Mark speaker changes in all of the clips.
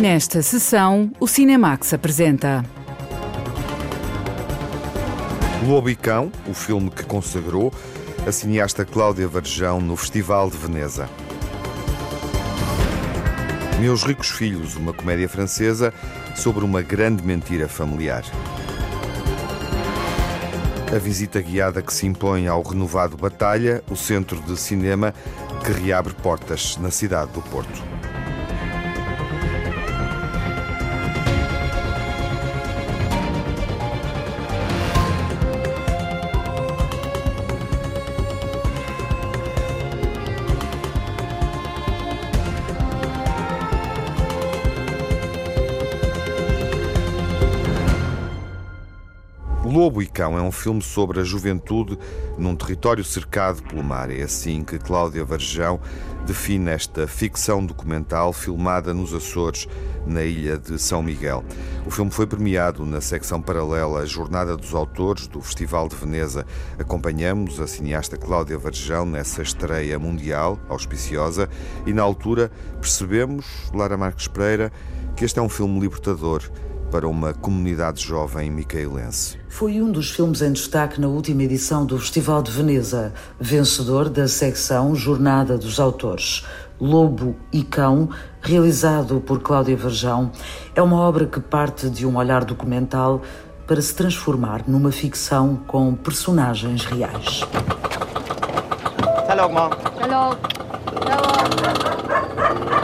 Speaker 1: Nesta sessão, o Cinemax apresenta.
Speaker 2: Lobo e Cão, o filme que consagrou a cineasta Cláudia Varjão no Festival de Veneza. Meus Ricos Filhos, uma comédia francesa sobre uma grande mentira familiar. A visita guiada que se impõe ao renovado Batalha, o centro de cinema que reabre portas na cidade do Porto. Cão é um filme sobre a juventude num território cercado pelo mar. É assim que Cláudia Varjão define esta ficção documental filmada nos Açores, na ilha de São Miguel. O filme foi premiado na secção paralela Jornada dos Autores do Festival de Veneza. Acompanhamos a cineasta Cláudia Varjão nessa estreia mundial, auspiciosa, e na altura percebemos, Lara Marques Pereira, que este é um filme libertador para uma comunidade jovem micaelense.
Speaker 3: Foi um dos filmes em destaque na última edição do Festival de Veneza, vencedor da secção Jornada dos Autores. Lobo e Cão, realizado por Cláudia Verjão, é uma obra que parte de um olhar documental para se transformar numa ficção com personagens reais.
Speaker 4: Hello, Mom.
Speaker 5: Hello. Hello.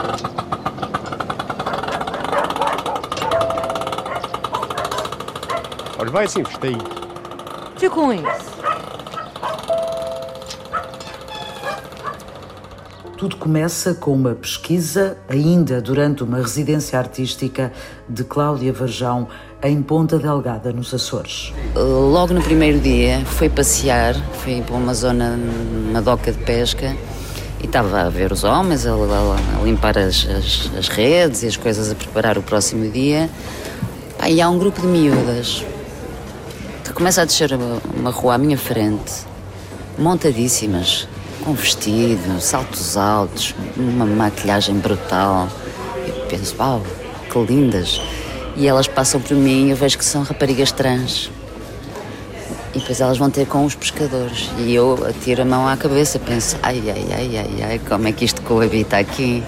Speaker 4: Vai assim, festeio.
Speaker 5: Que com isso?
Speaker 3: Tudo começa com uma pesquisa, ainda durante uma residência artística de Cláudia Varjão, em Ponta Delgada, nos Açores.
Speaker 6: Logo no primeiro dia, foi passear, foi para uma zona, uma doca de pesca, e estava a ver os homens, a, a, a limpar as, as, as, redes e as coisas, a preparar o próximo dia. Pá, e há um grupo de miúdas começa a descer uma rua à minha frente, montadíssimas, com vestido, saltos altos, uma maquilhagem brutal. Eu penso, uau, que lindas. E elas passam por mim e eu vejo que são raparigas trans. E depois elas vão ter com os pescadores. E eu atiro a mão à cabeça, penso, ai, ai, ai, ai, ai, como é que isto coabita aqui?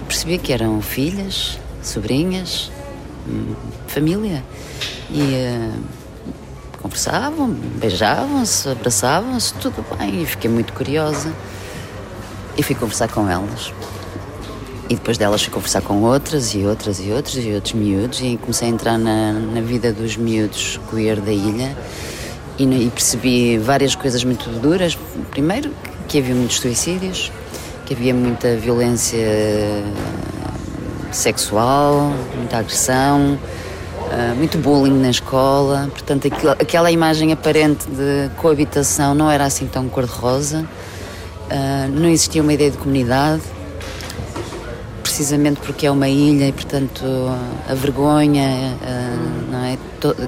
Speaker 6: E percebi que eram filhas, sobrinhas, hum, família. E uh, conversavam, beijavam-se, abraçavam-se, tudo bem. E fiquei muito curiosa. E fui conversar com elas. E depois delas fui conversar com outras e outras e outras e outros miúdos e comecei a entrar na, na vida dos miúdos queer da ilha e, e, percebi várias coisas muito duras. Primeiro, que havia muitos suicídios, que havia muita violência sexual, muita agressão, muito bullying na escola. Portanto, aquela imagem aparente de coabitação não era assim tão cor-de-rosa. Não existia uma ideia de comunidade precisamente porque é uma ilha e, portanto, a vergonha, não é?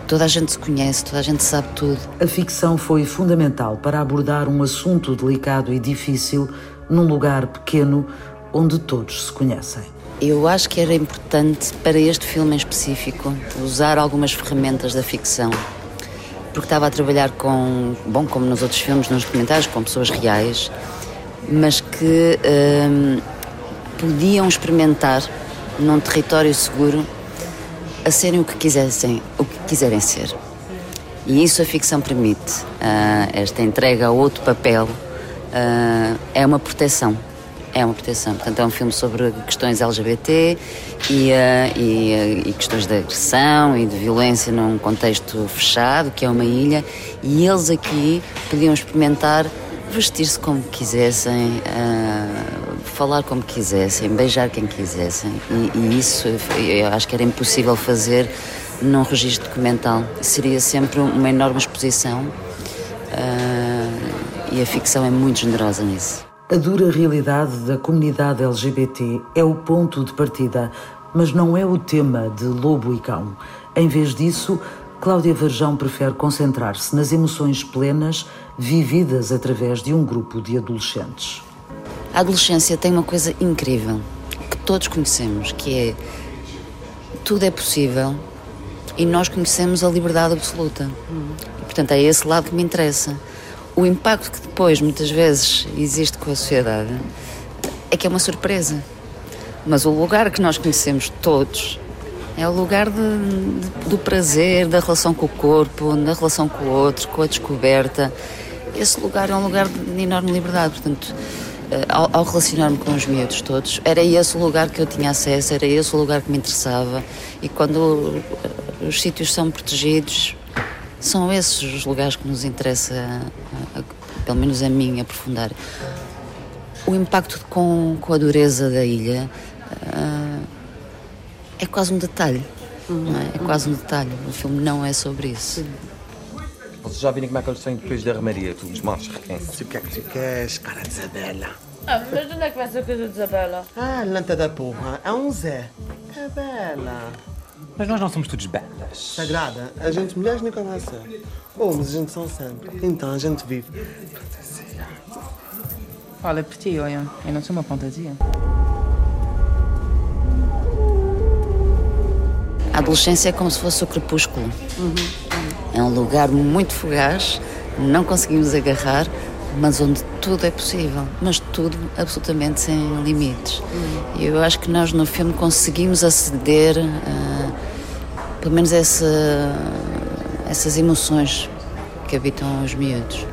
Speaker 6: Toda a gente se conhece, toda a gente sabe tudo.
Speaker 3: A ficção foi fundamental para abordar um assunto delicado e difícil num lugar pequeno onde todos se conhecem.
Speaker 6: Eu acho que era importante para este filme em específico usar algumas ferramentas da ficção. Porque estava a trabalhar com, bom, como nos outros filmes, nos documentários, com pessoas reais, mas que. Hum, podiam experimentar num território seguro a serem o que quisessem, o que quiserem ser. E isso a ficção permite. Uh, esta entrega a outro papel uh, é uma proteção. É uma proteção. Portanto, é um filme sobre questões LGBT e, uh, e, e, questões de agressão e de violência num contexto fechado, que é uma ilha, e eles aqui podiam experimentar vestir-se como quisessem, falar como quisessem, beijar quem quisessem. E, e, isso eu acho que era impossível fazer num registro documental. Seria sempre uma enorme exposição uh, e a ficção é muito generosa nisso.
Speaker 3: A dura realidade da comunidade LGBT é o ponto de partida, mas não é o tema de Lobo e Cão. Em vez disso, Cláudia Varjão prefere concentrar-se nas emoções plenas vividas através de um grupo de adolescentes.
Speaker 6: A adolescência tem uma coisa incrível que todos conhecemos, que é tudo é possível e nós conhecemos a liberdade absoluta. E, portanto, é esse lado que me interessa. O impacto que depois, muitas vezes, existe com a sociedade é que é uma surpresa. Mas o lugar que nós conhecemos todos é o lugar de, de, do prazer, da relação com o corpo, da relação com o outro, com a descoberta. Esse lugar é um lugar de enorme liberdade. Portanto, eh, ao, ao relacionar-me com os miúdos todos, era esse o lugar que eu tinha acesso, era esse o lugar que me interessava. E quando os sítios são protegidos, são esses os lugares que nos interessa, pelo menos a mim, aprofundar. O impacto com, com a dureza da ilha uh, é quase um detalhe. Uhum. É? é? quase um detalhe. O filme não é sobre isso.
Speaker 7: Vocês já viram como é que eles têm depois da armaria, tudo os machos
Speaker 8: Se o que é que tu queres, cara de Isabela?
Speaker 5: Ah, mas onde é que vai ser a coisa de Isabela?
Speaker 8: Ah, lanta da porra, é um Zé. É bela.
Speaker 7: Mas nós não somos todos belas.
Speaker 8: Sagrada, a gente mulheres nem conhece. Oh, mas a gente são sempre. Então a gente vive. Fantasia.
Speaker 9: Olha, por ti, olha, eu não sou uma fantasia.
Speaker 6: A adolescência é como se fosse o crepúsculo. Uhum. É um lugar muito fugaz, não conseguimos agarrar, mas onde tudo é possível, mas tudo absolutamente sem limites. Uhum. E eu acho que nós no filme conseguimos aceder a, pelo menos essa, essas emoções que habitam os miúdos.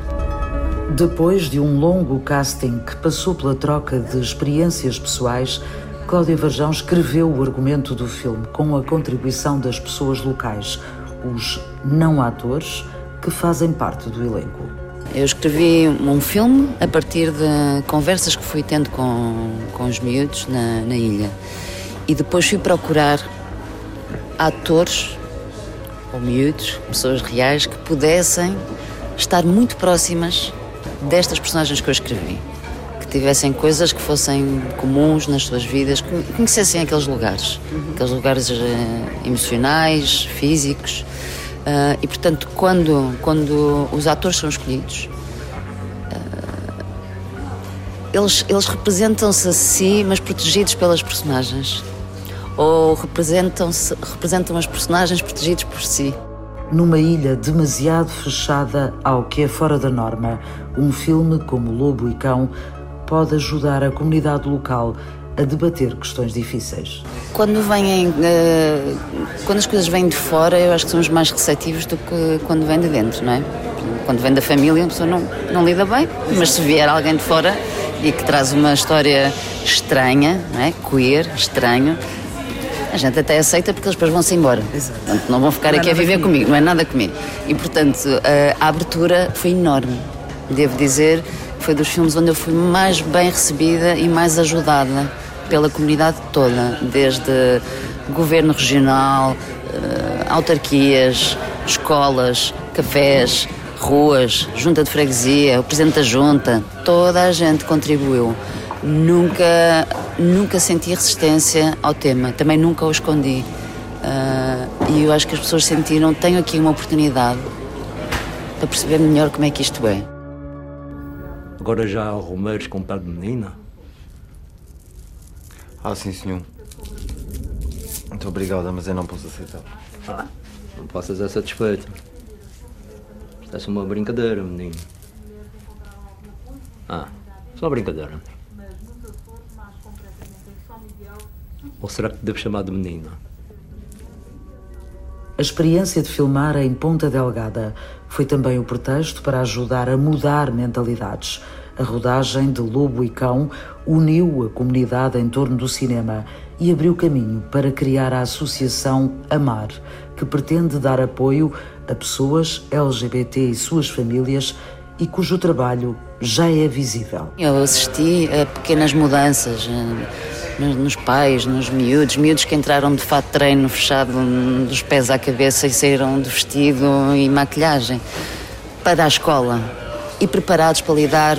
Speaker 3: Depois de um longo casting que passou pela troca de experiências pessoais, Cláudia Varjão escreveu o argumento do filme com a contribuição das pessoas locais, os não atores que fazem parte do elenco.
Speaker 6: Eu escrevi um filme a partir de conversas que fui tendo com, com os miúdos na, na ilha. E depois fui procurar atores ou miúdos, pessoas reais, que pudessem estar muito próximas destas personagens que eu escrevi tivessem coisas que fossem comuns nas suas vidas, que conhecessem aqueles lugares, aqueles lugares uh, emocionais, físicos. Uh, e portanto, quando, quando os atores são escolhidos, uh, eles, eles representam-se a si, mas protegidos pelas personagens. Ou representam, representam as personagens protegidos por si.
Speaker 3: Numa ilha demasiado fechada ao que é fora da norma, um filme como Lobo e Cão pode ajudar a comunidade local a debater questões difíceis.
Speaker 6: Quando vêm, uh, quando as coisas vêm de fora, eu acho que somos mais receptivos do que quando vêm de dentro, não é? Quando vem da família, a pessoa não, não lida bem, mas se vier alguém de fora e que traz uma história estranha, não é? queer, estranho, a gente até aceita porque eles depois vão-se embora. Exato. Portanto, não vão ficar não aqui a viver comigo, não é nada comigo. E, portanto, a abertura foi enorme. Devo dizer, foi dos filmes onde eu fui mais bem recebida e mais ajudada pela comunidade toda, desde governo regional, eh, autarquias, escolas, cafés, ruas, junta de freguesia, o presidente da junta, toda a gente contribuiu. Nunca, nunca senti resistência ao tema, também nunca o escondi. Uh, e eu acho que as pessoas sentiram, tenho aqui uma oportunidade para perceber melhor como é que isto é.
Speaker 7: Agora já há romeiros com pé de menina?
Speaker 8: Ah, sim, senhor. Muito obrigado, mas eu não posso aceitar.
Speaker 7: Ah, não possas ser satisfeito. Isto é só uma brincadeira, menino. Ah, só uma brincadeira. Ou será que te devo chamar de menina?
Speaker 3: A experiência de filmar em Ponta Delgada foi também o pretexto para ajudar a mudar mentalidades. A rodagem de Lobo e Cão uniu a comunidade em torno do cinema e abriu caminho para criar a Associação Amar, que pretende dar apoio a pessoas LGBT e suas famílias e cujo trabalho já é visível.
Speaker 6: Eu assisti a pequenas mudanças eh, nos pais, nos miúdos, miúdos que entraram de fato treino fechado dos pés à cabeça e saíram de vestido e maquilhagem para a escola e preparados para lidar.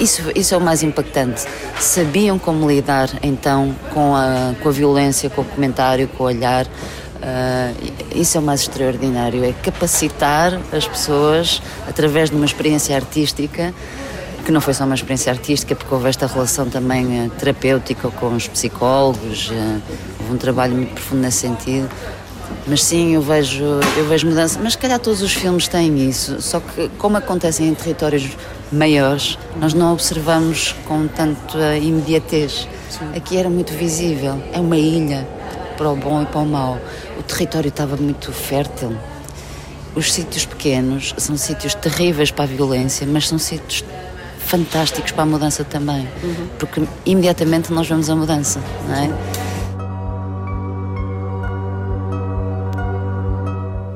Speaker 6: Isso, isso é o mais impactante. Sabiam como lidar então com a, com a violência, com o comentário, com o olhar. Uh, isso é o mais extraordinário, é capacitar as pessoas, através de uma experiência artística, que não foi só uma experiência artística, porque houve esta relação também uh, terapêutica com os psicólogos, uh, houve um trabalho muito profundo nesse sentido. Mas sim, eu vejo, eu vejo mudança. Mas se calhar todos os filmes têm isso, só que como acontecem em territórios maiores, nós não observamos com tanta imediatez. Sim. Aqui era muito visível, é uma ilha para o bom e para o mau. O território estava muito fértil. Os sítios pequenos são sítios terríveis para a violência, mas são sítios fantásticos para a mudança também, uhum. porque imediatamente nós vemos a mudança, não é?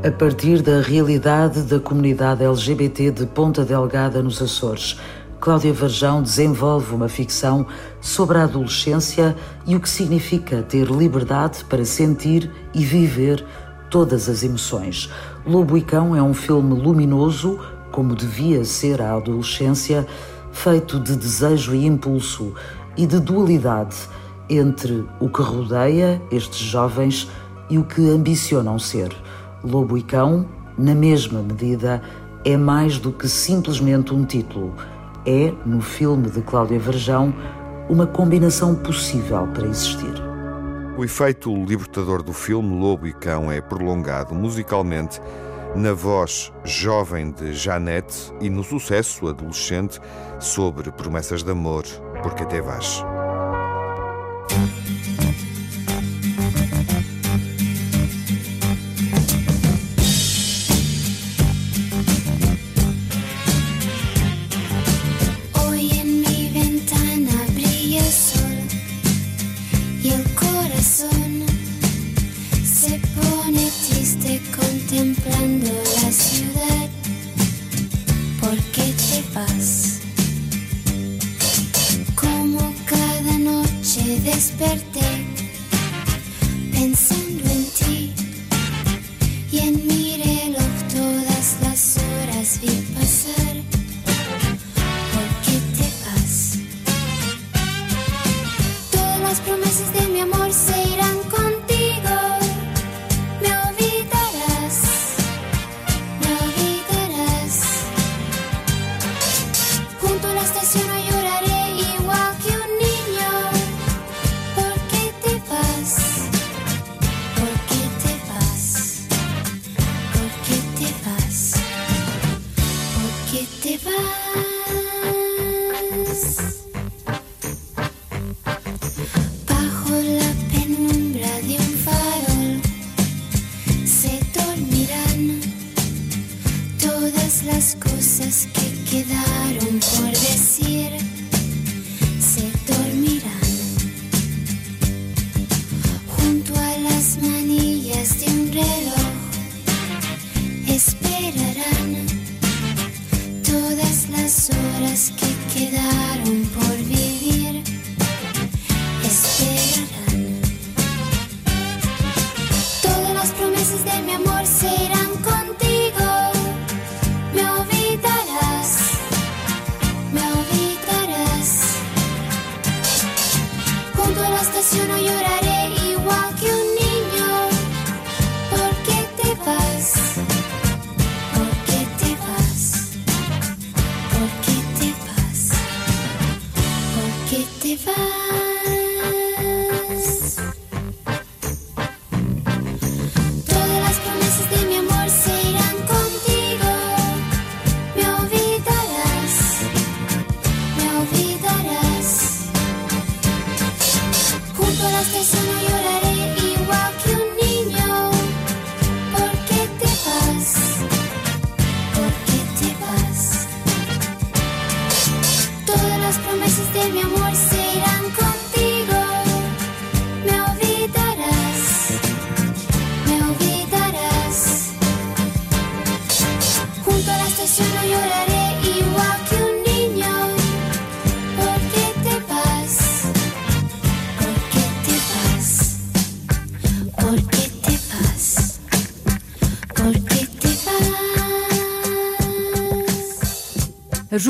Speaker 3: A partir da realidade da comunidade LGBT de Ponta Delgada, nos Açores, Cláudia Varjão desenvolve uma ficção sobre a adolescência e o que significa ter liberdade para sentir e viver todas as emoções. Lobo e Cão é um filme luminoso, como devia ser a adolescência, feito de desejo e impulso e de dualidade entre o que rodeia estes jovens e o que ambicionam ser. Lobo e Cão, na mesma medida, é mais do que simplesmente um título é, no filme de Cláudia Verjão, uma combinação possível para existir.
Speaker 10: O efeito libertador do filme Lobo e Cão é prolongado musicalmente na voz jovem de Janete e no sucesso adolescente sobre promessas de amor, porque até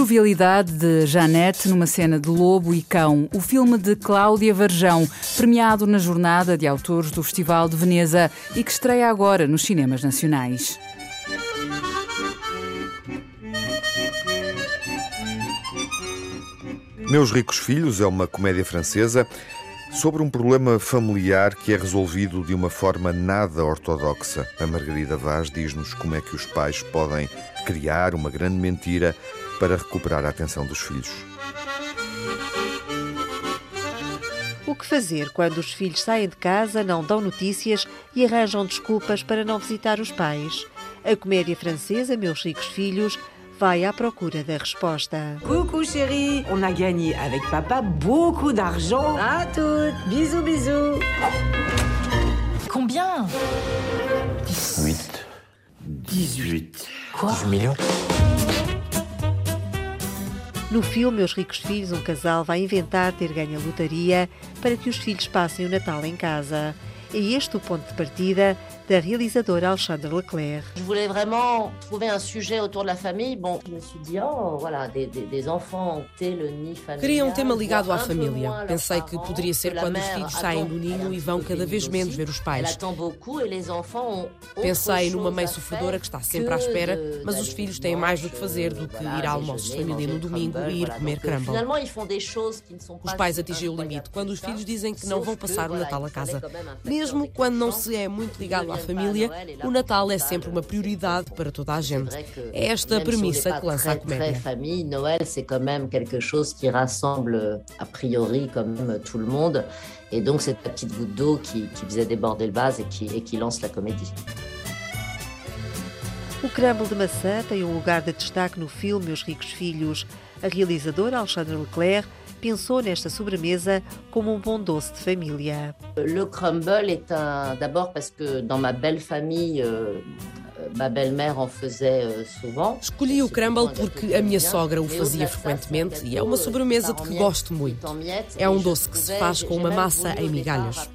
Speaker 1: jovialidade de Janete numa cena de Lobo e Cão, o filme de Cláudia Varjão, premiado na Jornada de Autores do Festival de Veneza e que estreia agora nos cinemas nacionais.
Speaker 2: Meus Ricos Filhos é uma comédia francesa sobre um problema familiar que é resolvido de uma forma nada ortodoxa. A Margarida Vaz diz-nos como é que os pais podem criar uma grande mentira para recuperar a atenção dos filhos.
Speaker 11: O que fazer quando os filhos saem de casa, não dão notícias e arranjam desculpas para não visitar os pais? A comédia francesa Meus Ricos Filhos vai à procura da resposta.
Speaker 12: Coucou chérie, on a gagné avec papa beaucoup d'argent. À toutes, bisous bisous.
Speaker 13: Combien
Speaker 14: 8. 18.
Speaker 13: Quoi
Speaker 14: 18 millions
Speaker 11: No filme Os Ricos Filhos, um casal vai inventar ter ganho a lotaria para que os filhos passem o Natal em casa. É este o ponto de partida da realizadora Alexandre Leclerc.
Speaker 15: Je voulais vraiment trouver un sujet autour de la famille. Bon, je me suis dit, oh, voilà, des, des, des enfants le nid familiar.
Speaker 16: Queria um tema ligado à família. Pensei que poderia ser quando os filhos saem do ninho e vão cada vez menos ver os pais. Pensei numa mãe sofredora que está sempre à espera, mas os filhos têm mais do que fazer do que ir a almoços de família no domingo e ir comer crumble. Os pais atingem o limite quando os filhos dizem que não vão passar o Natal a casa. Mesmo quando não se é muito ligado à família, o Natal é sempre uma prioridade para toda a gente. É esta a premissa que lança a comédia.
Speaker 15: famille, Noël, c'est quand même quelque chose qui rassemble a priori quand même tout le monde. Et donc c'est la petite goutte d'eau qui, qui faisait déborder le vase et qui, et qui lance la comédie.
Speaker 11: O crumble de maçã tem um lugar de destaque no filme Os Ricos Filhos. A realizadora Alexandre Leclerc pensou nesta sobremesa como um bom doce de família.
Speaker 15: Le crumble est un d'abord parce que dans ma belle famille euh, euh.
Speaker 16: Escolhi o crumble porque a minha sogra o fazia frequentemente e é uma sobremesa de que gosto muito. É um doce que se faz com uma massa em migalhas.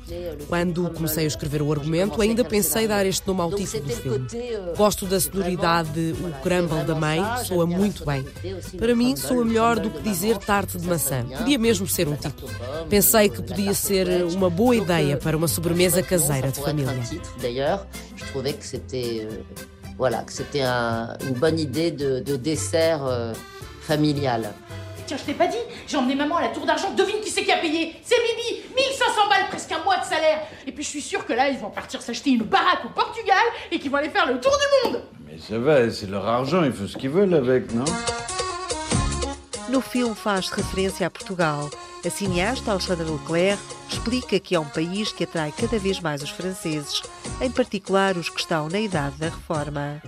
Speaker 16: Quando comecei a escrever o argumento, ainda pensei dar este nome ao título do filme. Gosto da sonoridade o crumble da mãe, soa muito bem. Para mim, soa melhor do que dizer tarte de maçã. Podia mesmo ser um título. Pensei que podia ser uma boa ideia para uma sobremesa caseira de família.
Speaker 15: Je trouvais que c'était euh, voilà, que c'était un, une bonne idée de, de dessert euh, familial.
Speaker 13: Tiens, je t'ai pas dit, j'ai emmené maman à la tour d'argent, devine qui c'est qui a payé. C'est Bibi. 1500 balles, presque un mois de salaire. Et puis je suis sûre que là, ils vont partir s'acheter une baraque au Portugal et qu'ils vont aller faire le tour du monde.
Speaker 17: Mais ça va, c'est leur argent, ils font ce qu'ils veulent avec, non?
Speaker 11: No filme faz référence à Portugal. A cineasta Alexandra Leclerc explica que é um país que atrai cada vez mais os franceses, em particular os que estão na idade da reforma.
Speaker 15: A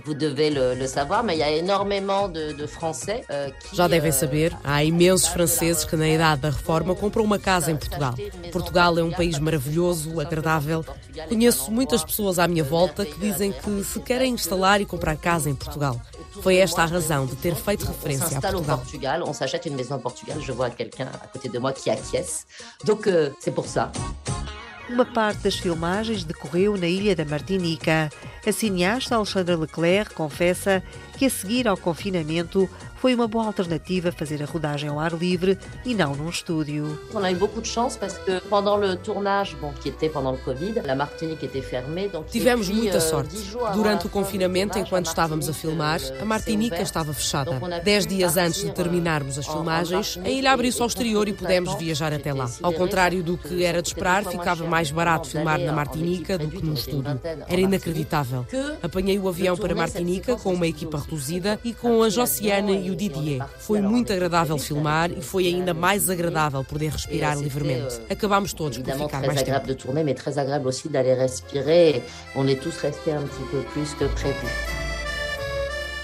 Speaker 15: euh,
Speaker 16: Já devem
Speaker 15: euh,
Speaker 16: saber, há imensos franceses que na idade da reforma compram uma casa em Portugal. Portugal é um país maravilhoso, agradável. Conheço muitas pessoas à minha volta que dizem que se querem instalar e comprar casa em Portugal. Foi esta a razão de ter feito referência a Portugal.
Speaker 15: Portugal, on s'achète une maison au Portugal, je vois quelqu'un à côté de moi qui acquiesce. Donc euh, c'est pour ça.
Speaker 11: Uma parte das filmagens decorreu na ilha da Martinica. A cineasta Alexandra Leclerc confessa que a seguir ao confinamento foi uma boa alternativa fazer a rodagem ao ar livre e não num estúdio.
Speaker 15: On a eu beaucoup de chance parce que pendant le tournage, bon, qui était pendant le Covid, la Martinique était fermée. Donc,
Speaker 16: Tivemos muita
Speaker 15: euh,
Speaker 16: sorte. Durante o confinamento, enquanto estávamos a
Speaker 15: Martinique,
Speaker 16: filmar,
Speaker 15: euh,
Speaker 16: a Martinica estava fechada. Dez dias antes de
Speaker 15: partir,
Speaker 16: terminarmos as
Speaker 15: en- en
Speaker 16: filmagens, a
Speaker 15: Martinique
Speaker 16: ilha abriu-se ao exterior e pudemos viajar até lá. Ao contrário do
Speaker 15: que
Speaker 16: era de esperar, ficava mais barato filmar na Martinica do que num estúdio. Era inacreditável. Apanhei o avião para Martinica com uma equipa
Speaker 15: studio
Speaker 16: reduzida e com a Josiane
Speaker 15: avião
Speaker 16: e o Didier. Foi muito agradável filmar e foi ainda mais agradável poder respirar livremente.
Speaker 15: euh,
Speaker 16: Acabámos todos por ficar mais tempo.
Speaker 15: de tourner, mais très agréable aussi d'aller respirer. On est tous restés un petit peu plus que prévu.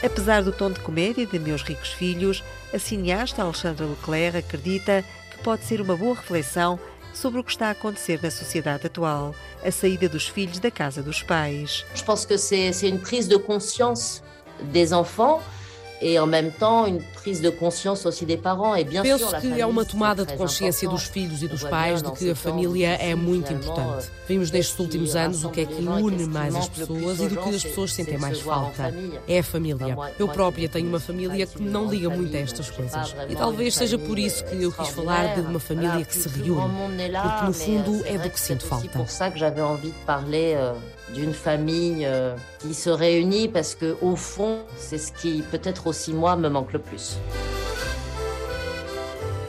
Speaker 11: Apesar do tom de comédia de Meus Ricos Filhos, a cineasta Alexandra Leclerc acredita que pode ser uma boa reflexão sobre o que está a acontecer na sociedade atual, a saída dos filhos da casa dos pais.
Speaker 15: Je pense que c'est une prise de conscience des enfants et en même temps une prise de conscience aussi des parents. Et bien sûr,
Speaker 16: Penso
Speaker 15: la
Speaker 16: que é uma tomada de consciência dos filhos e dos pais de que a família é muito importante.
Speaker 15: euh,
Speaker 16: Vimos nestes últimos anos o que é que une mais as pessoas e do que as pessoas sentem
Speaker 15: de
Speaker 16: mais falta. É a família. Eu própria tenho uma família que não liga muito a estas coisas. E talvez seja por isso que eu quis falar de uma família que se reúne. Porque no fundo
Speaker 15: euh,
Speaker 16: é do que sinto falta.
Speaker 15: pour ça que j'avais envie de parler euh, d'une famille euh, qui se réunit parce que au fond, c'est ce qui peut-être aussi moi me manque le plus.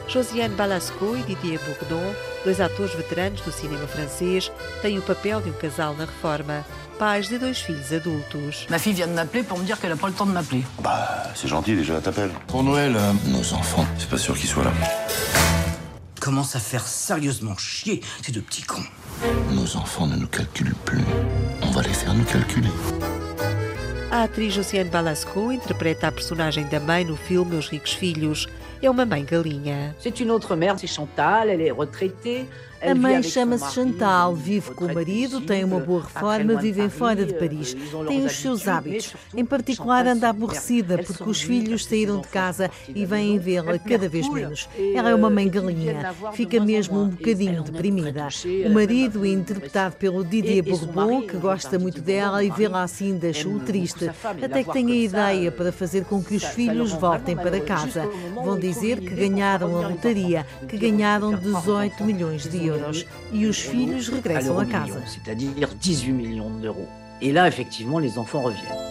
Speaker 11: Josiane Balasco e Didier Bourdon, dois atores veteranos do cinema francês, têm o papel de um casal na reforma, pais de dois filhos adultos.
Speaker 18: Ma fille vient de m'appeler pour me dire qu'elle n'a pas le temps de m'appeler.
Speaker 14: Bah, c'est gentil déjà, elle t'appelle.
Speaker 17: Pour Noël, euh,
Speaker 14: Nos enfants, c'est pas sûr qu'ils soient là.
Speaker 18: Commence à faire sérieusement chier ces deux petits cons.
Speaker 14: Nos enfants ne nous calculent plus. On va les faire nous calculer.
Speaker 11: A atriz Josiane Balasco interpreta a personagem da mãe no filme Meus Ricos Filhos. É uma mãe galinha.
Speaker 12: C'est une autre mère, c'est Chantal, elle est retraitée.
Speaker 19: A mãe chama-se Chantal, vive com o marido, tem uma boa reforma, vivem fora de Paris. Tem os seus hábitos. Em particular, anda aborrecida porque os filhos saíram de casa e vêm vê-la cada vez menos. Ela é uma mãe galinha, fica mesmo um bocadinho deprimida. O marido, interpretado pelo Didier Bourbon, que gosta muito dela e vê-la assim, deixa-o triste. Até que tem a ideia para fazer com que os filhos voltem para casa. Vão dizer que ganharam a lotaria, que ganharam 18 milhões de euros euros e os filhos regressam a casa.
Speaker 12: C'est-à-dire 18 millions d'euros. Et là, effectivement, les enfants reviennent.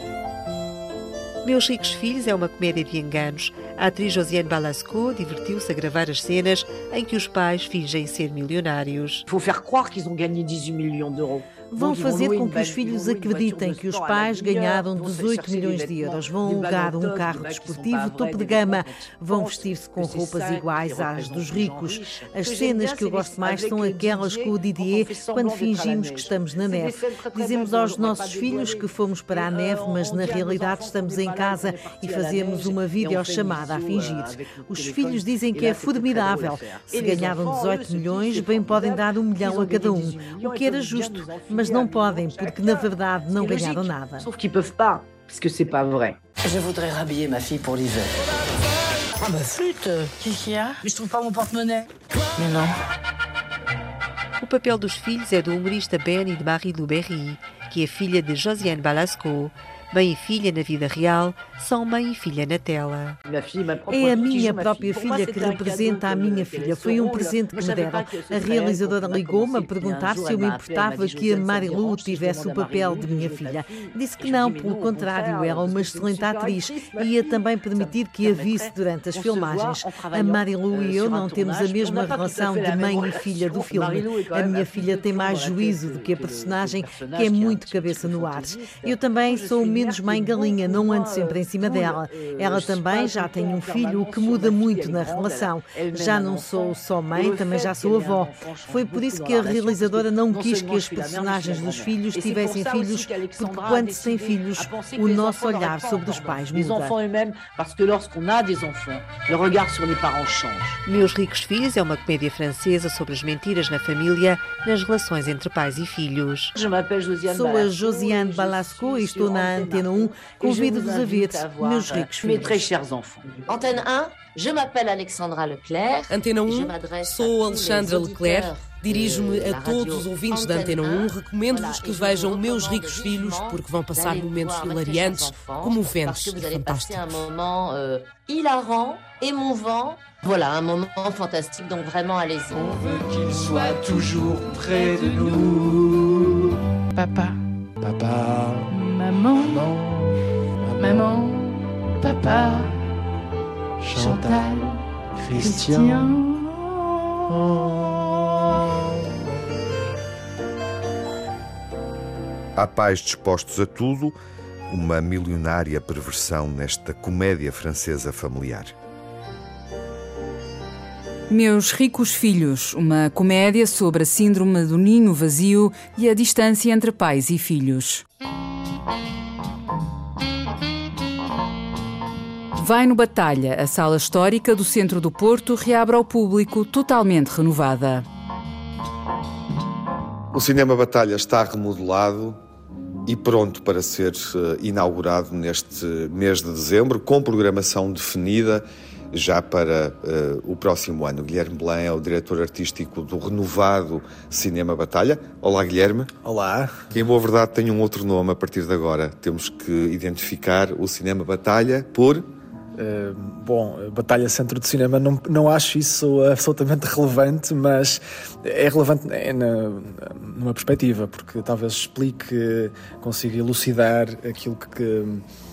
Speaker 11: Meus Ricos Filhos é uma comédia de enganos. A atriz Josiane Balasco divertiu-se a gravar as cenas em que os pais fingem ser milionários.
Speaker 12: Il faut faire croire qu'ils ont gagné 18 millions d'euros.
Speaker 19: Vão fazer com que os filhos acreditem que os pais ganharam 18 milhões de euros. Vão alugar um carro desportivo topo de gama. Vão vestir-se com roupas iguais às dos ricos. As cenas que eu gosto mais são aquelas com o Didier quando fingimos que estamos na neve. Dizemos aos nossos filhos que fomos para a neve, mas na realidade estamos em casa e fazemos uma videochamada a fingir. Os filhos dizem que é formidável. Se ganharam 18 milhões, bem podem dar um milhão a cada um, o que era justo mas não podem, porque na verdade não ganharam nada.
Speaker 12: Sauf qu'ils peuvent pas, parce que c'est pas vrai.
Speaker 18: Je voudrais rhabiller ma fille pour l'hiver. Ah bah flûte Qu'est-ce qu'il y a Mais je trouve pas mon porte-monnaie. Mais non.
Speaker 11: O papel dos filhos é do humorista Benny de Marie-Lou Berry, que é filha de Josiane Balasco. Mãe e filha na vida real são mãe e filha na tela.
Speaker 19: É a minha própria filha que representa a minha filha. Foi um presente que me deram. A realizadora ligou-me a perguntar se eu me importava que a Marilu tivesse o papel de minha filha. Disse que não, pelo contrário, ela é uma excelente atriz e ia também permitir que a visse durante as filmagens. A Marilu e eu não temos a mesma relação de mãe e filha do filme. A minha filha tem mais juízo do que a personagem, que é muito cabeça no ar. Eu também sou menos mãe galinha, não ando sempre em cima dela. Ela também já tem um filho, o que muda muito na relação. Já não sou só mãe, também já sou avó. Foi por isso que a realizadora não quis que as personagens dos filhos tivessem filhos, porque quando se tem filhos, o nosso olhar sobre os pais muda.
Speaker 11: Meus Ricos Filhos é uma comédia francesa sobre as mentiras na família, nas relações entre pais e filhos.
Speaker 19: Sou a Josiane Balasco e estou na Antena 1. Convido-vos a ver
Speaker 12: Mes très chers enfants.
Speaker 15: Antenne 1, je m'appelle Alexandra Leclerc.
Speaker 16: Antena
Speaker 15: Je
Speaker 16: 1,
Speaker 15: m'adresse
Speaker 16: sou
Speaker 15: à tous les
Speaker 16: Alexandra
Speaker 15: auditeurs
Speaker 16: Leclerc. Dirijo-me
Speaker 15: de
Speaker 16: a todos os ouvintes da
Speaker 15: Antenne
Speaker 16: Antena 1,
Speaker 15: 1.
Speaker 16: recomendo-vos que vejam Meus Ricos Filhos, porque vão passar momentos hilariantes, comoventes
Speaker 15: Parce que vous
Speaker 16: e
Speaker 15: allez passer
Speaker 16: fantásticos.
Speaker 15: un moment hilarant, émouvant. Voilà, un moment fantastique, donc vraiment allez-y.
Speaker 20: qu'il soit toujours près de nous.
Speaker 13: Papa,
Speaker 20: Papa,
Speaker 13: maman, maman, papa, Chantal, Christian.
Speaker 2: Há pais dispostos a tudo, uma milionária perversão nesta comédia francesa familiar.
Speaker 1: Meus Ricos Filhos, uma comédia sobre a síndrome do ninho vazio e a distância entre pais e filhos. Vai no Batalha, a sala histórica do centro do Porto reabre ao público, totalmente renovada.
Speaker 2: O Cinema Batalha está remodelado e pronto para ser eh, inaugurado neste mês de dezembro, com programação definida já para eh, o próximo ano. Guilherme Belém é o diretor artístico do renovado Cinema Batalha. Olá, Guilherme.
Speaker 21: Olá.
Speaker 2: Que em boa verdade tem um outro nome a partir de agora. Temos que identificar o Cinema Batalha por.
Speaker 21: Uh, bom, Batalha Centro de Cinema, não, não acho isso absolutamente relevante, mas é relevante é na, numa perspectiva, porque talvez explique, consiga elucidar aquilo que, que,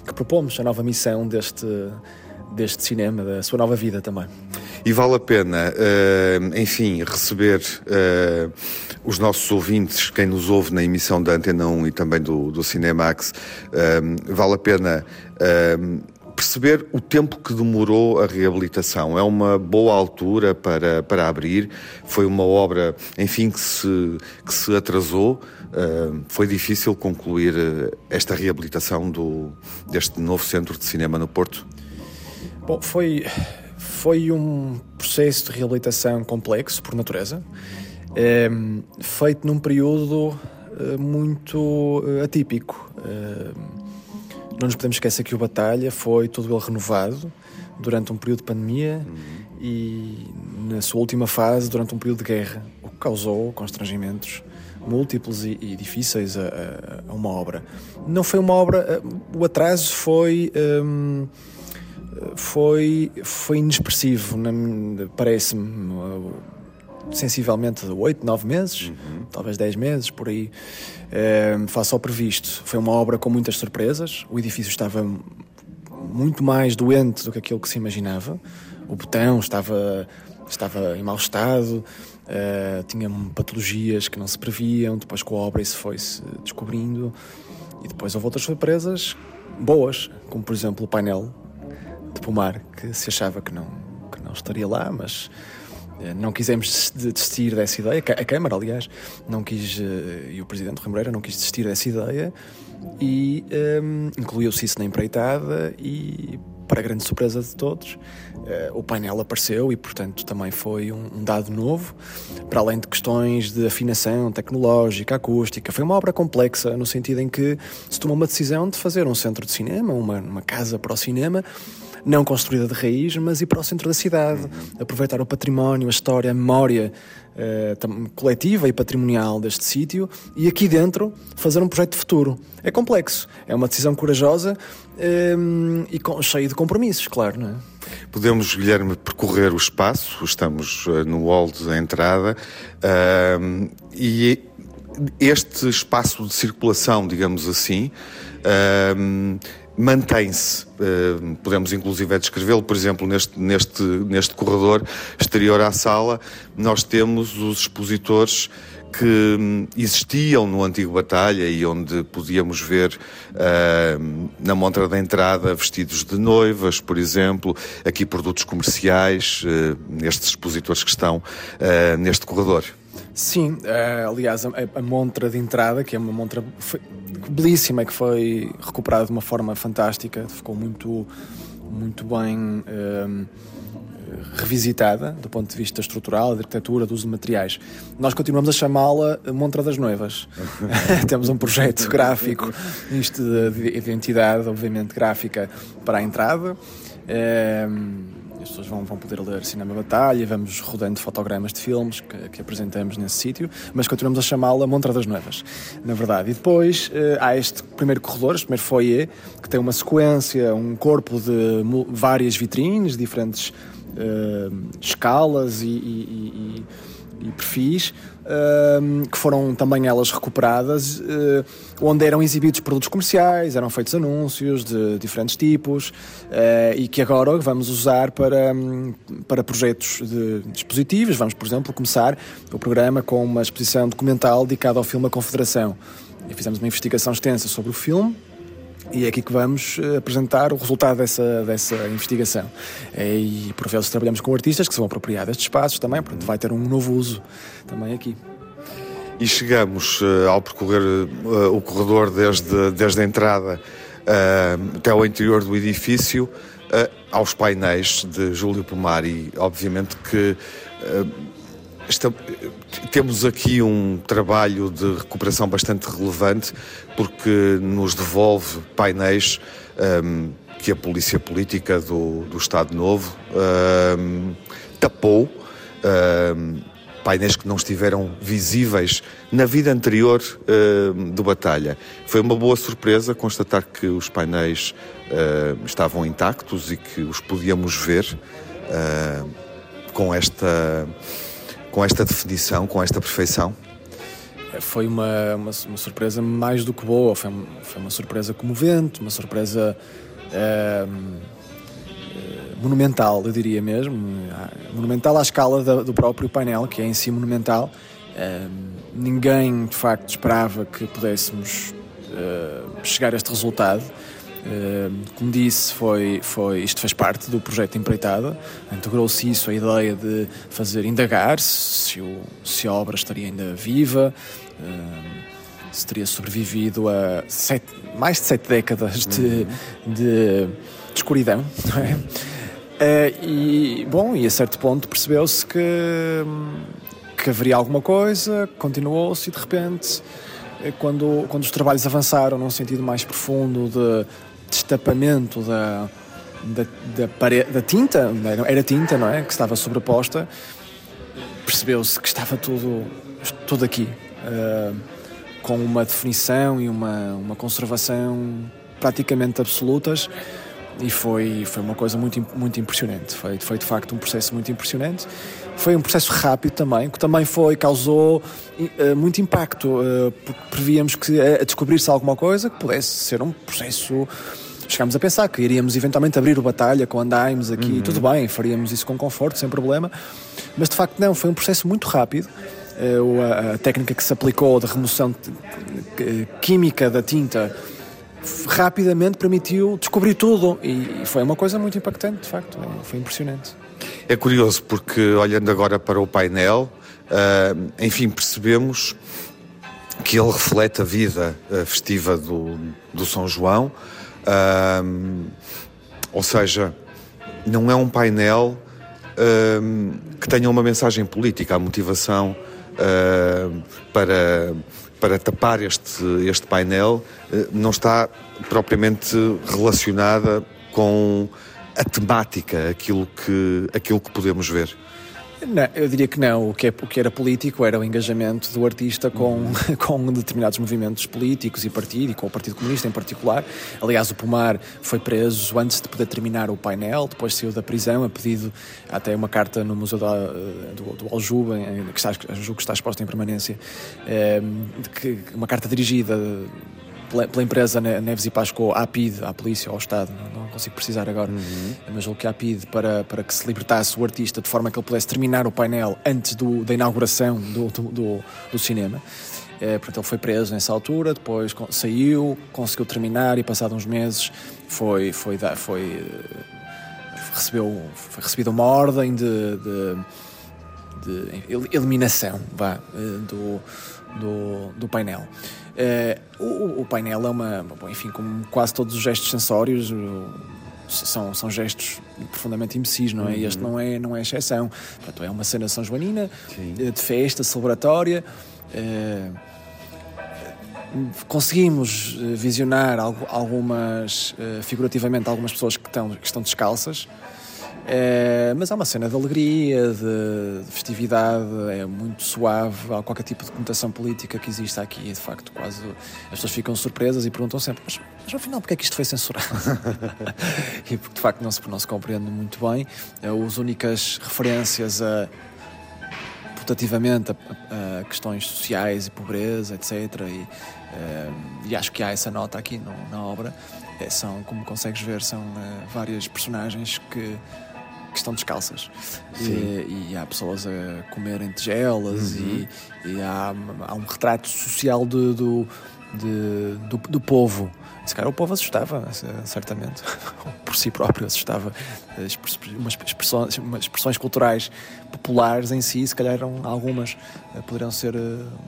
Speaker 21: que propomos, a nova missão deste, deste cinema, da sua nova vida também.
Speaker 2: E vale a pena, uh, enfim, receber uh, os nossos ouvintes, quem nos ouve na emissão da Antena 1 e também do, do Cinemax, uh, vale a pena perceber o tempo que demorou a reabilitação. É uma boa altura para, para abrir. Foi uma obra, enfim, que se, que se atrasou. Uh, foi difícil concluir esta reabilitação do, deste novo centro de cinema no Porto?
Speaker 21: Bom, foi, foi um processo de reabilitação complexo, por natureza, é, feito num período eh, muito eh, atípico. É, não nos podemos esquecer que o Batalha foi todo ele renovado durante um período de pandemia uhum. e na sua última fase durante um período de guerra, o que causou constrangimentos múltiplos e, e difíceis a, a, uma obra. Não foi uma obra, o atraso foi. Um, foi, foi inexpressivo, parece-me. Sensivelmente 8, 9 meses, uhum. talvez 10 meses, por aí, é, face ao previsto. Foi uma obra com muitas surpresas. O edifício estava muito mais doente do que aquilo que se imaginava. O botão estava, estava em mau estado, uh, tinha patologias que não se previam. Depois, com a obra, isso foi-se descobrindo. E depois houve outras surpresas boas, como por exemplo o painel de Pomar, que se achava que não, que não estaria lá, mas eh, não quisemos desistir dessa ideia, a Câmara, aliás, não quis, eh, e o Presidente Rui Moreira não quis desistir dessa ideia e um, ehm, incluiu-se isso na empreitada e, para grande surpresa de todos, uh, o painel apareceu e, portanto, também foi um, dado novo, para além de questões de afinação tecnológica, acústica. Foi uma obra complexa, no sentido em que se tomou uma decisão de fazer um centro de cinema, uma, uma casa para o cinema, não construída de raiz, mas ir para o centro da cidade, aproveitar o património, a história, a memória uh, coletiva e patrimonial deste sítio e aqui dentro fazer um projeto de futuro. É complexo, é uma decisão corajosa um, eh, e com, cheia de compromissos, claro, não é?
Speaker 2: Podemos, Guilherme, percorrer o espaço, estamos uh, no hall da entrada uh, e este espaço de circulação, digamos assim, uh, mantém-se. Uh, podemos inclusive descrevê-lo, por exemplo, neste, neste, neste corredor exterior à sala, nós temos os expositores que hum, existiam no antigo Batalha e onde podíamos ver uh, na montra da entrada vestidos de noivas, por exemplo, aqui produtos comerciais, uh, nestes expositores que estão neste corredor.
Speaker 21: Sim, aliás, a, a, montra de entrada, que é uma montra belíssima que foi recuperada de uma forma fantástica, ficou muito, muito bem um, revisitada do ponto de vista estrutural, de arquitetura, do uso de materiais. Nós continuamos a chamá-la Montra das Noivas. Temos um projeto gráfico, isto de identidade, obviamente, gráfica para a entrada. Um, as pessoas vão, vão poder ler Cinema Batalha, vamos rodando fotogramas de filmes que, que apresentamos nesse sítio, mas continuamos a chamá-la Montra das Noivas, na verdade. E depois uh, há este primeiro corredor, este primeiro foyer, que tem uma sequência, um corpo de várias vitrines, diferentes uh, escalas e, e, e, e perfis, uh, que foram também elas recuperadas, onde eram exibidos produtos comerciais, eram feitos anúncios de diferentes tipos uh, e que agora vamos usar para, um, para projetos de dispositivos. Vamos, por exemplo, começar o programa com uma exposição documental dedicada ao filme A Confederação. E fizemos uma investigação extensa sobre o filme e é aqui que vamos eh, apresentar o resultado dessa, dessa investigação. É, e por vezes trabalhamos com artistas que são apropriados destes espaços também, portanto vai ter um novo uso também aqui.
Speaker 2: E chegamos uh, ao percorrer uh, o corredor desde, desde a entrada uh, até ao interior do edifício, aos painéis de Júlio Pomar e obviamente que temos aqui um trabalho de recuperação bastante relevante porque nos devolve painéis um, que a Polícia Política do, do Estado Novo um, tapou. Um, painéis que não estiveram visíveis na vida anterior uh, do Batalha. Foi uma boa surpresa constatar que os painéis uh, estavam intactos e que os podíamos ver uh, com esta com esta definição, com esta perfeição?
Speaker 21: Foi uma, uma, uma surpresa mais do que boa, foi, foi uma surpresa comovente, uma surpresa. Monumental, eu diria mesmo, monumental à escala do próprio painel, que é em si monumental. ninguém de facto esperava que pudéssemos chegar a este resultado. como disse, foi, foi, isto fez parte do projeto Empreitada, integrou-se isso a ideia de fazer indagar se, o, se a obra estaria ainda viva, se teria sobrevivido a sete, mais de sete décadas de, uhum. de, de, escuridão, não é? Uh, e, bom, e a certo ponto percebeu-se que, que haveria alguma coisa, continuou-se e de repente, eh, quando, quando os trabalhos avançaram num sentido mais profundo de destapamento da, da, da, da tinta, era tinta, não é? Que estava sobreposta, percebeu-se que estava tudo, tudo aqui. Uh, com uma definição e uma, uma conservação praticamente absolutas e foi, foi uma coisa muito, muito impressionante. Foi, foi de facto um processo muito impressionante. Foi um processo rápido também, que também foi, causou uh, muito impacto, uh, porque prevíamos que a descobrir-se alguma coisa que pudesse ser um processo. Chegámos a pensar que iríamos eventualmente abrir o batalha com andaimes aqui, uhum. tudo bem, faríamos isso com conforto, sem problema, mas de facto não, foi um processo muito rápido eh, a, técnica que se aplicou de remoção química da tinta rapidamente permitiu descobrir tudo. E foi uma coisa muito impactante, de facto, é, foi impressionante.
Speaker 2: É curioso porque, olhando agora para o painel, uh, enfim, percebemos que ele reflete a vida uh, festiva do, do São João, uh, ou seja, não é um painel que tenha uma mensagem política, a motivação uh, para, para tapar este, este painel uh, não está propriamente relacionada com a temática, aquilo que, aquilo que podemos ver.
Speaker 21: Não, eu diria que não. O que, é, o que era político era o engajamento do artista com, uhum. com determinados movimentos políticos e partido, e com o Partido Comunista em particular. Aliás, o Pomar foi preso antes de poder terminar o painel, depois saiu da prisão, a pedido até uma carta no Museu da, do, do Aljube, que está, que está exposta em permanência, é, que, uma carta dirigida pela, pela, empresa Neves e Pascoal à PID, à polícia, ao Estado, não, não consigo precisar agora, uhum. mas o que à PID para, para que se libertasse o artista de forma que ele pudesse terminar o painel antes do, da inauguração do, do, do, do cinema. É, portanto, ele foi preso nessa altura, depois saiu, conseguiu terminar e, passado uns meses, foi, foi, foi, foi recebeu foi recebida uma ordem de, de, de eliminação vá, eh, do, do, do painel. Uh, o, o, painel é uma. Enfim, como quase todos os gestos sensórios, são, são gestos profundamente imbecis, não é? Uhum. Este não é, não é exceção. Portanto, é uma cena São Joanina, Sim. Eh, de festa, celebratória. Uh, conseguimos visionar algumas, figurativamente, algumas pessoas que estão, que estão descalças. É, mas há uma cena de alegria, de, de, festividade, é muito suave, há qualquer tipo de conotação política que existe aqui, de facto, quase as pessoas ficam surpresas e perguntam sempre, mas, mas afinal, porquê é que isto foi censurado? e porque de facto não se, não se compreende muito bem. As únicas referências a putativamente a, a, questões sociais e pobreza, etc. E, eh, e acho que há essa nota aqui no, na obra. É, são, como consegues ver, são várias personagens que estão descalças. E, e, há pessoas a comerem tigelas uhum. e, e há, há, um retrato social de, do, de, do, do povo. Se calhar o povo assustava, certamente, por si próprio assustava. Umas expressões, umas expressões culturais populares em si, se calhar eram algumas, eh, poderiam ser eh,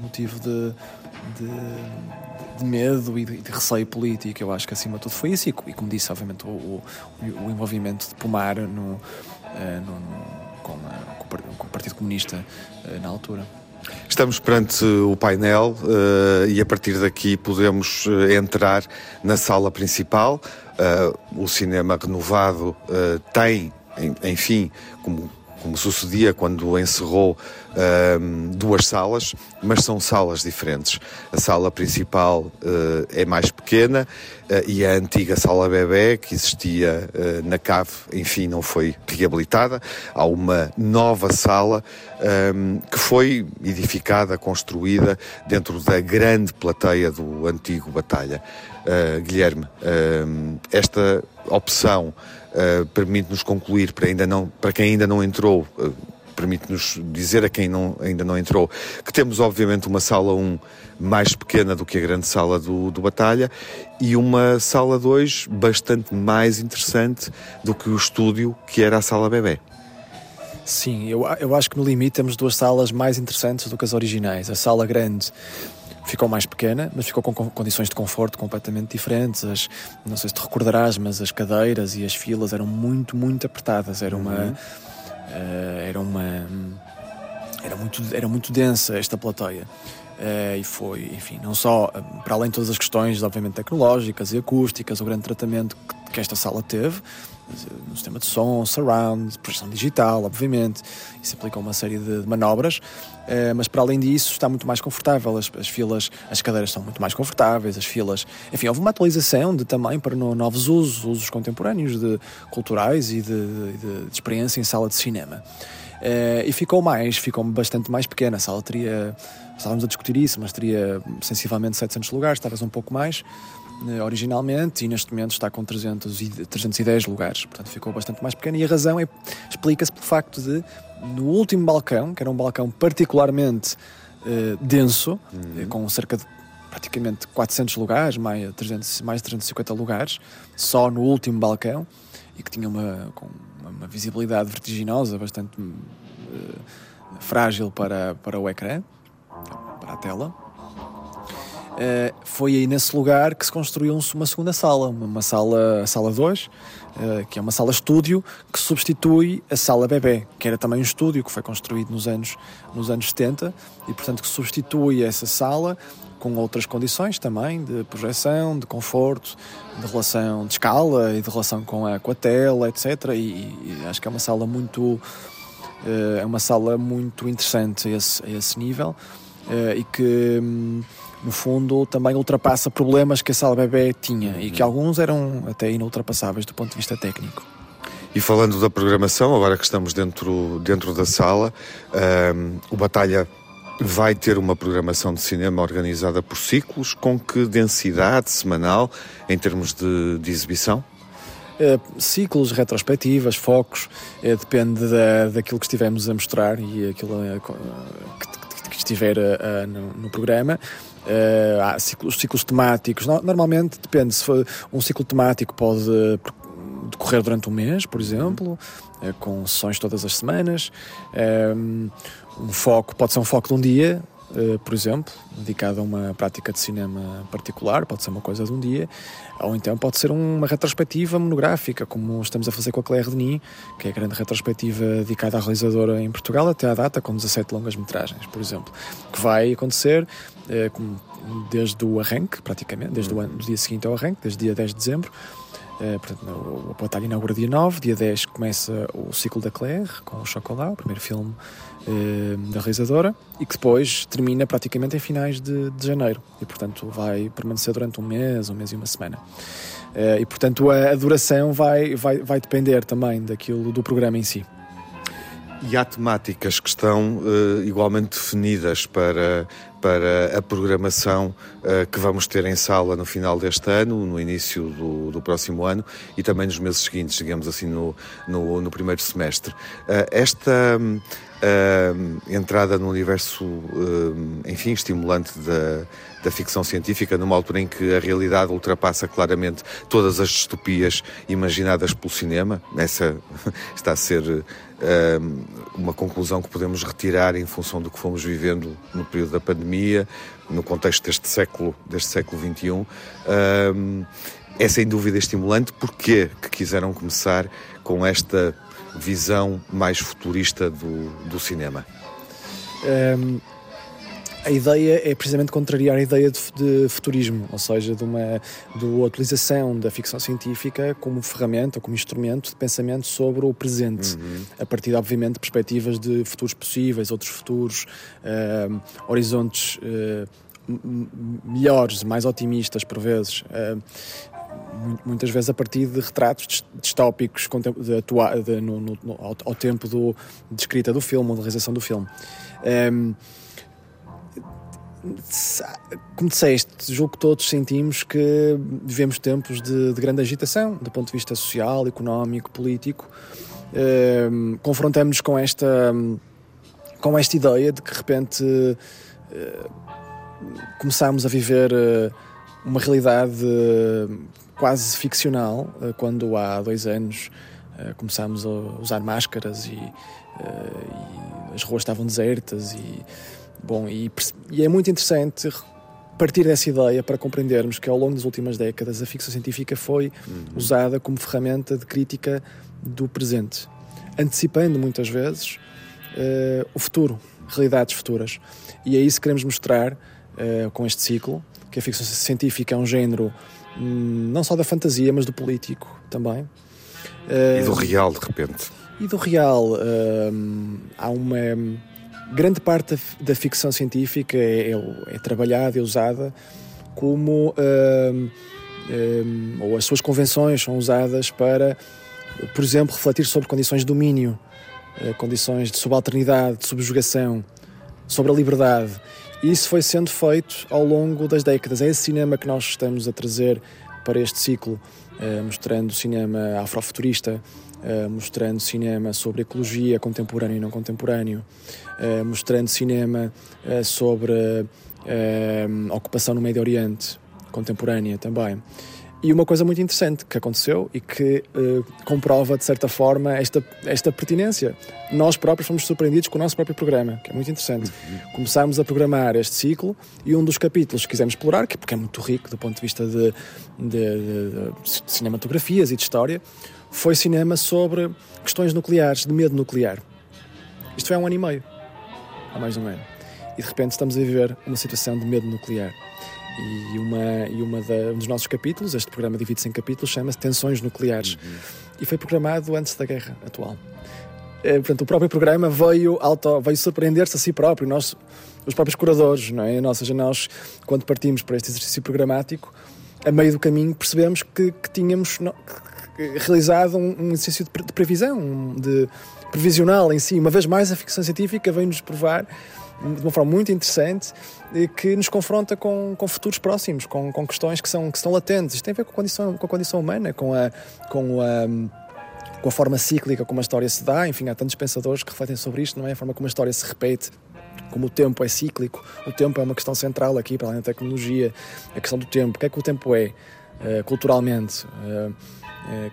Speaker 21: motivo de, de, de medo e de, de, receio político. Eu acho que acima de tudo foi isso. E, e como disse, obviamente, o, o, o envolvimento de Pomar no, eh, no, com, a, com, o Partido Comunista eh, na altura.
Speaker 2: Estamos perante o painel uh, e a partir daqui podemos entrar na sala principal. Uh, o cinema renovado tem, enfim, como como sucedia quando encerrou uh, duas salas, mas são salas diferentes. A sala principal uh, é mais pequena uh, e a antiga sala bebê que existia eh, na cave, enfim, não foi reabilitada. Há uma nova sala um, que foi edificada, construída dentro da grande plateia do antigo Batalha. Guilherme, esta opção uh, permite-nos concluir, para, ainda não, para quem ainda não entrou, uh, permite-nos dizer a quem não, ainda não entrou, que temos obviamente uma sala 1 mais pequena do que a grande sala do, do Batalha e uma sala 2 bastante mais interessante do que o estúdio que era a sala bebê.
Speaker 21: Sim, eu, eu acho que no limite temos duas salas mais interessantes do que as originais. A sala grande ficou mais pequena, mas ficou com condições de conforto completamente diferentes. As, não sei se te recordarás, mas as cadeiras e as filas eram muito, muito apertadas. Era uma. Uhum. Uh, era uma. Era muito, era muito densa esta plateia. Uh, e foi, enfim, não só eh, para além de todas as questões, obviamente, tecnológicas e acústicas, o grande tratamento que, que esta sala teve, no sistema de som, surround, projeção digital, obviamente, isso aplica uma série de manobras, uh, mas para além disso está muito mais confortável, as, as, filas, as cadeiras são muito mais confortáveis, as filas, enfim, houve uma atualização de também para no, novos usos, usos contemporâneos, de culturais e de, de, de experiência em sala de cinema. Uh, e ficou mais, ficou bastante mais pequena. A sala teria, estávamos a discutir isso, mas teria sensivelmente 700 lugares, talvez um pouco mais uh, originalmente, e neste momento está com 300 e, 310 lugares. Portanto, ficou bastante mais pequena. E a razão é, explica-se pelo facto de, no último balcão, que era um balcão particularmente uh, denso, uhum. com cerca de praticamente 400 lugares, mais, 300, mais 350 lugares, só no último balcão, e que tinha uma. Com, uma visibilidade vertiginosa, bastante uh, frágil para, para o ecrã, para a tela. Uh, foi aí nesse lugar que se construiu uma segunda sala, uma sala, a sala 2, uh, eh, que é uma sala estúdio que substitui a sala bebê, que era também um estúdio que foi construído nos anos, nos anos 70 e, portanto, que substitui essa sala com outras condições também, de projeção, de conforto, de relação de escala e de relação com a, com a tela, etc. E, e acho que é uma sala muito eh, é uma sala muito interessante a esse, a esse nível eh, e que hum, no fundo também ultrapassa problemas que a sala bebê tinha e que alguns eram até inultrapassáveis do ponto de vista técnico.
Speaker 2: E falando da programação, agora que estamos dentro, dentro da sala, um, o Batalha vai ter uma programação de cinema organizada por ciclos, com que densidade semanal em termos de, de exibição?
Speaker 21: Uh, ciclos, retrospectivas, focos, uh, depende da, daquilo que estivemos a mostrar e aquilo uh, que, que, estiver no, no, programa. há ciclos, ciclos temáticos, no, normalmente depende, se for um ciclo temático pode decorrer durante um mês, por exemplo, com sessões todas as semanas. Um foco, pode ser um foco de um dia, uh, por exemplo, dedicado a uma prática de cinema particular, pode ser uma coisa de um dia, ou então pode ser uma retrospectiva monográfica, como estamos a fazer com a Claire Denis, que é a grande retrospectiva dedicada à realizadora em Portugal até à data, com 17 longas-metragens, por exemplo, que vai acontecer uh, desde o arranque, praticamente, desde o, ano, do dia seguinte ao arranque, desde dia 10 de dezembro, Uh, portanto, o, batalha inaugura dia 9, dia 10 começa o ciclo da Claire com o Chocolat, o primeiro filme uh, da realizadora, e que depois termina praticamente em finais de, de, janeiro. E portanto vai permanecer durante um mês, um mês e uma semana. Uh, e portanto a, a duração vai, vai, vai depender também daquilo do programa em si.
Speaker 2: E há temáticas que estão uh, igualmente definidas para, para a programação que vamos ter em sala no final deste ano, no início do, do próximo ano e também nos meses seguintes, digamos assim, no, no, no primeiro semestre. Uh, esta entrada no universo, enfim, estimulante da, da ficção científica, numa altura em que a realidade ultrapassa claramente todas as distopias imaginadas pelo cinema, essa está a ser uma conclusão que podemos retirar em função do que fomos vivendo no período da pandemia, no contexto deste século, deste século XXI. É sem dúvida estimulante. Porquê que quiseram começar com esta visão mais futurista do, do cinema?
Speaker 21: Um, a ideia é precisamente contrariar a ideia de, de, futurismo, ou seja, de uma de utilização da ficção científica como ferramenta, como instrumento de pensamento sobre o presente, uhum. a partir, obviamente, de perspectivas de futuros possíveis, outros futuros, uh, horizontes uh, melhores, mais otimistas, por vezes. Uh, muitas vezes a partir de retratos distópicos de atua, de, no, no, ao, ao, tempo do, de escrita do filme ou de realização do filme. Um, como disseste, julgo que todos sentimos que vivemos tempos de, de grande agitação, do ponto de vista social, económico, político. Uh, confrontamos-nos com esta, com esta ideia de que de repente uh, começámos a viver uh, uma realidade quase ficcional, quando há dois anos começámos a usar máscaras e, e as ruas estavam desertas e Bom, e, e é muito interessante partir dessa ideia para compreendermos que ao longo das últimas décadas a ficção científica foi uhum. usada como ferramenta de crítica do presente, antecipando muitas vezes uh, o futuro, realidades futuras. E é isso que queremos mostrar uh, com este ciclo, que a ficção científica é um género um, não só da fantasia, mas do político também.
Speaker 2: Uh, e do real, de repente.
Speaker 21: E do real. há uma grande parte da, ficção científica é, é, é trabalhada, é usada como. Uh, uh, ou as suas convenções são usadas para, por exemplo, refletir sobre condições de domínio, uh, condições de subalternidade, de subjugação, sobre a liberdade. Isso foi sendo feito ao longo das décadas. É esse cinema que nós estamos a trazer para este ciclo, eh, mostrando cinema afrofuturista, uh, mostrando cinema sobre ecologia contemporâneo e não contemporâneo, uh, mostrando cinema uh, sobre ocupação no Médio Oriente contemporânea também. E uma coisa muito interessante que aconteceu e que comprova, de certa forma, esta, esta pertinência. Nós próprios fomos surpreendidos com o nosso próprio programa, que é muito interessante. Uhum. Começámos a programar este ciclo e um dos capítulos que quisemos explorar, que porque é muito rico do ponto de vista de, de, de, de cinematografias e de história, foi cinema sobre questões nucleares, de medo nuclear. Isto foi há um ano e meio, há mais de um ano. E de repente estamos a viver uma situação de medo nuclear. E, uma, e uma da, um dos nossos capítulos, este programa divide-se em capítulos, chama-se Tensões Nucleares. Uhum. E foi programado antes da guerra atual. É, portanto, o próprio programa veio, auto, veio surpreender-se a si próprio, nós, os próprios curadores, não é? Ou seja, nós, quando partimos para este exercício programático, a meio do caminho percebemos que, que tínhamos, realizado um, um exercício de, de previsão, de previsional em si. Uma vez mais, a ficção científica vem-nos provar de uma forma muito interessante que nos confronta com, com futuros próximos, com, com questões que, são, que estão latentes. Isto tem a ver com a condição, com a condição humana, com a, com a com a forma cíclica como a história se dá. Enfim, há tantos pensadores que refletem sobre isto, não é? A forma como a história se repete, como o tempo é cíclico. O tempo é uma questão central aqui, para além da tecnologia. A questão do tempo. O que é que o tempo é, uh, culturalmente? Uh, eh,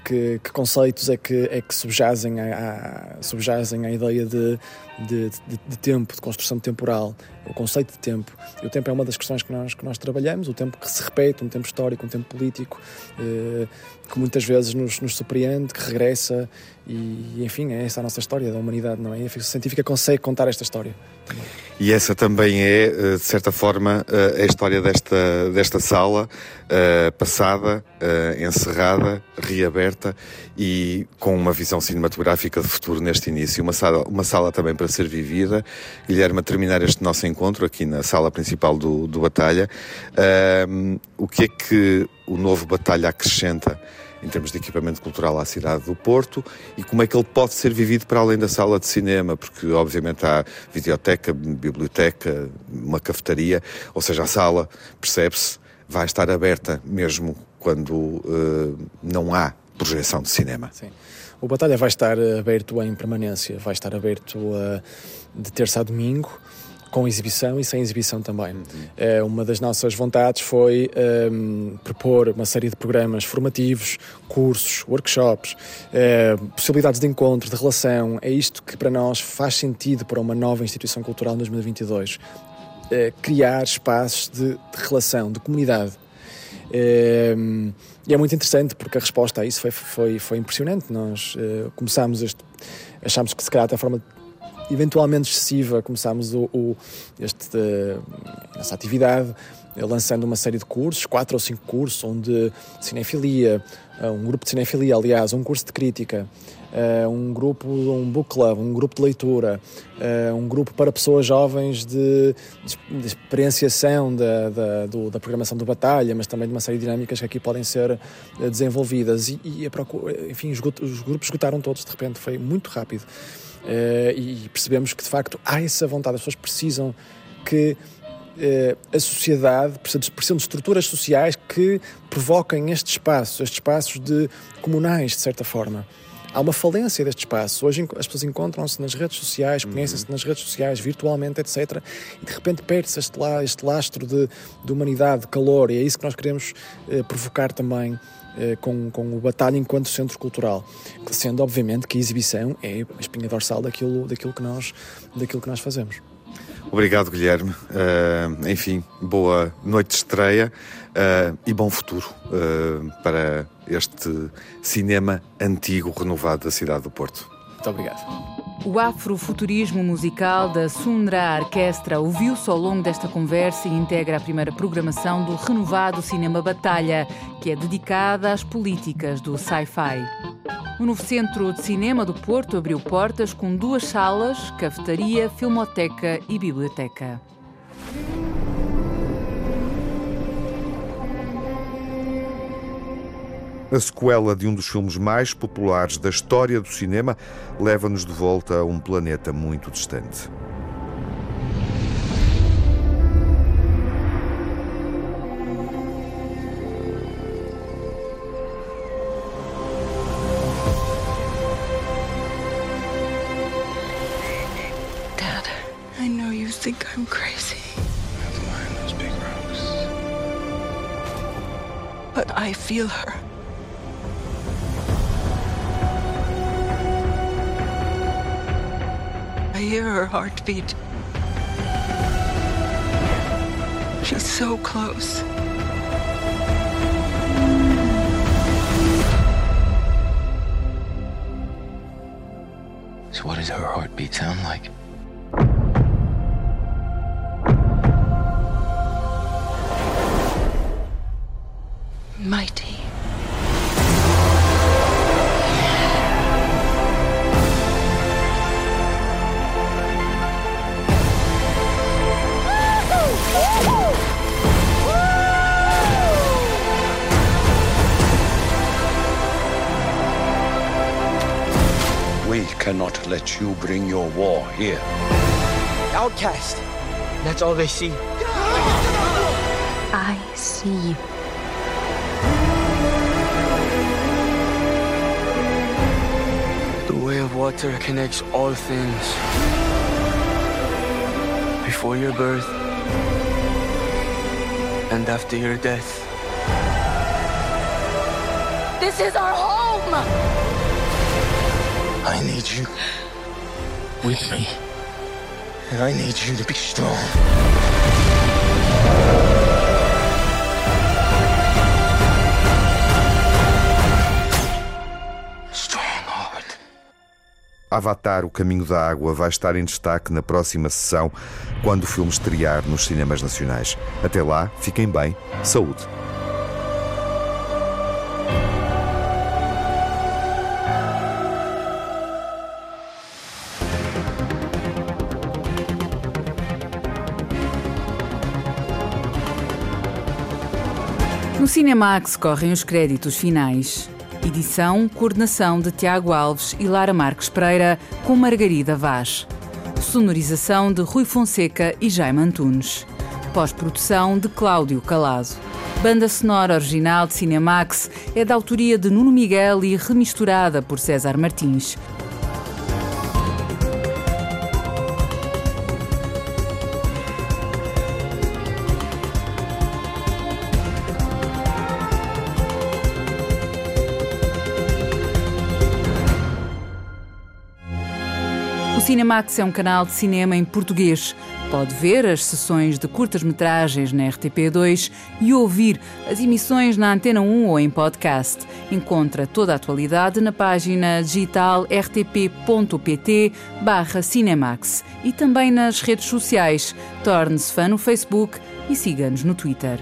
Speaker 21: que, que, conceitos é que, é que subjazem, à, subjazem à ideia de, de, de, de, tempo, de construção temporal, o conceito de tempo. E o tempo é uma das questões que nós, que nós trabalhamos, o tempo que se repete, um tempo histórico, um tempo político, eh, que muitas vezes nos, nos surpreende, que regressa, e enfim, é essa a nossa história da humanidade, não é? E a ficção científica consegue contar esta história.
Speaker 2: E essa também é, eh, de certa forma, eh, a história desta, desta sala, uh, passada, encerrada, reaberta e com uma visão cinematográfica de futuro neste início. Uma sala, uma sala também para ser vivida. Guilherme, a terminar este nosso encontro aqui na sala principal do, do Batalha, uh, o que é que o novo Batalha acrescenta? em termos de equipamento cultural à cidade do Porto e como é que ele pode ser vivido para além da sala de cinema, porque obviamente há videoteca, biblioteca, uma cafetaria, ou seja, a sala, percebe-se, vai estar aberta mesmo quando uh, não há projeção de cinema.
Speaker 21: Sim. O Batalha vai estar aberto em permanência, vai estar aberto uh, de terça a domingo com exibição e sem exibição também. Uhum. uma das nossas vontades foi um, ehm, propor uma série de programas formativos, cursos, workshops, uh, possibilidades de encontro, de relação. É isto que para nós faz sentido para uma nova instituição cultural em 2022. Uh, eh, criar espaços de, de, relação, de comunidade. Uh, e é muito interessante porque a resposta a isso foi, foi, foi impressionante. Nós começámos este. Achámos que se calhar até a forma eventualmente excessiva, começámos o, o este, essa atividade eh, lançando uma série de cursos, quatro ou cinco cursos, onde cinefilia, eh, um grupo de cinefilia, aliás, um curso de crítica, um grupo, um book club, um grupo de leitura, um grupo para pessoas jovens de, de experienciação da, da, do, da programação do Batalha, mas também de uma série de dinâmicas que aqui podem ser desenvolvidas. E, e procura, enfim, os, os grupos esgotaram todos, de repente, foi muito rápido. E percebemos que de facto há essa vontade, as pessoas precisam que eh, a sociedade, precisam de estruturas sociais que provoquem estes espaços, estes espaços de comunais, de certa forma. Há uma falência deste espaço. Hoje as pessoas encontram-se nas redes sociais, conhecem-se nas redes sociais, virtualmente, etc. E de repente perde-se este, este lastro de, de humanidade, de calor, e é isso que nós queremos eh, provocar também eh, com, com o Batalha enquanto centro cultural. Sendo, obviamente, que a exibição é a espinha dorsal daquilo, daquilo, que, nós, daquilo que nós fazemos.
Speaker 2: Obrigado, Guilherme. Uh, enfim, boa noite de estreia uh, e bom futuro uh, para este cinema antigo renovado da cidade do Porto.
Speaker 21: Muito obrigado.
Speaker 1: O afrofuturismo musical da Sundra Orquestra ouviu-se ao longo desta conversa e integra a primeira programação do renovado Cinema Batalha, que é dedicada às políticas do sci-fi. O novo Centro de Cinema do Porto abriu portas com duas salas, cafetaria, filmoteca e biblioteca.
Speaker 2: A sequela de um dos filmes mais populares da história do cinema leva-nos de volta a um planeta muito distante.
Speaker 22: Dad, I know you think I'm crazy. But I feel her. Hear her heartbeat. She's so close.
Speaker 14: So what does her heartbeat sound like? You bring your war here.
Speaker 23: Outcast. That's all they see.
Speaker 22: I see you.
Speaker 23: The way of water connects all things. Before your birth and after your death.
Speaker 22: This is our home!
Speaker 14: I need you with me. And I need you to be strong.
Speaker 2: Avatar, O Caminho da Água, vai estar em destaque na próxima sessão, quando o filme estrear nos cinemas nacionais. Até lá, fiquem bem, saúde.
Speaker 1: Cinemax correm os créditos finais. Edição, coordenação de Tiago Alves e Lara Marques Pereira, com Margarida Vaz. Sonorização de Rui Fonseca e Jaime Antunes. Pós-produção de Cláudio Calado. Banda sonora original de Cinemax é da autoria de Nuno Miguel e remisturada por César Martins. Cinemax é um canal de cinema em português. Pode ver as sessões de curtas-metragens na RTP2 e ouvir as emissões na Antena 1 ou em podcast. Encontra toda a atualidade na página digital rtp.pt Cinemax e também nas redes sociais. Torne-se fã no Facebook e siga-nos no Twitter.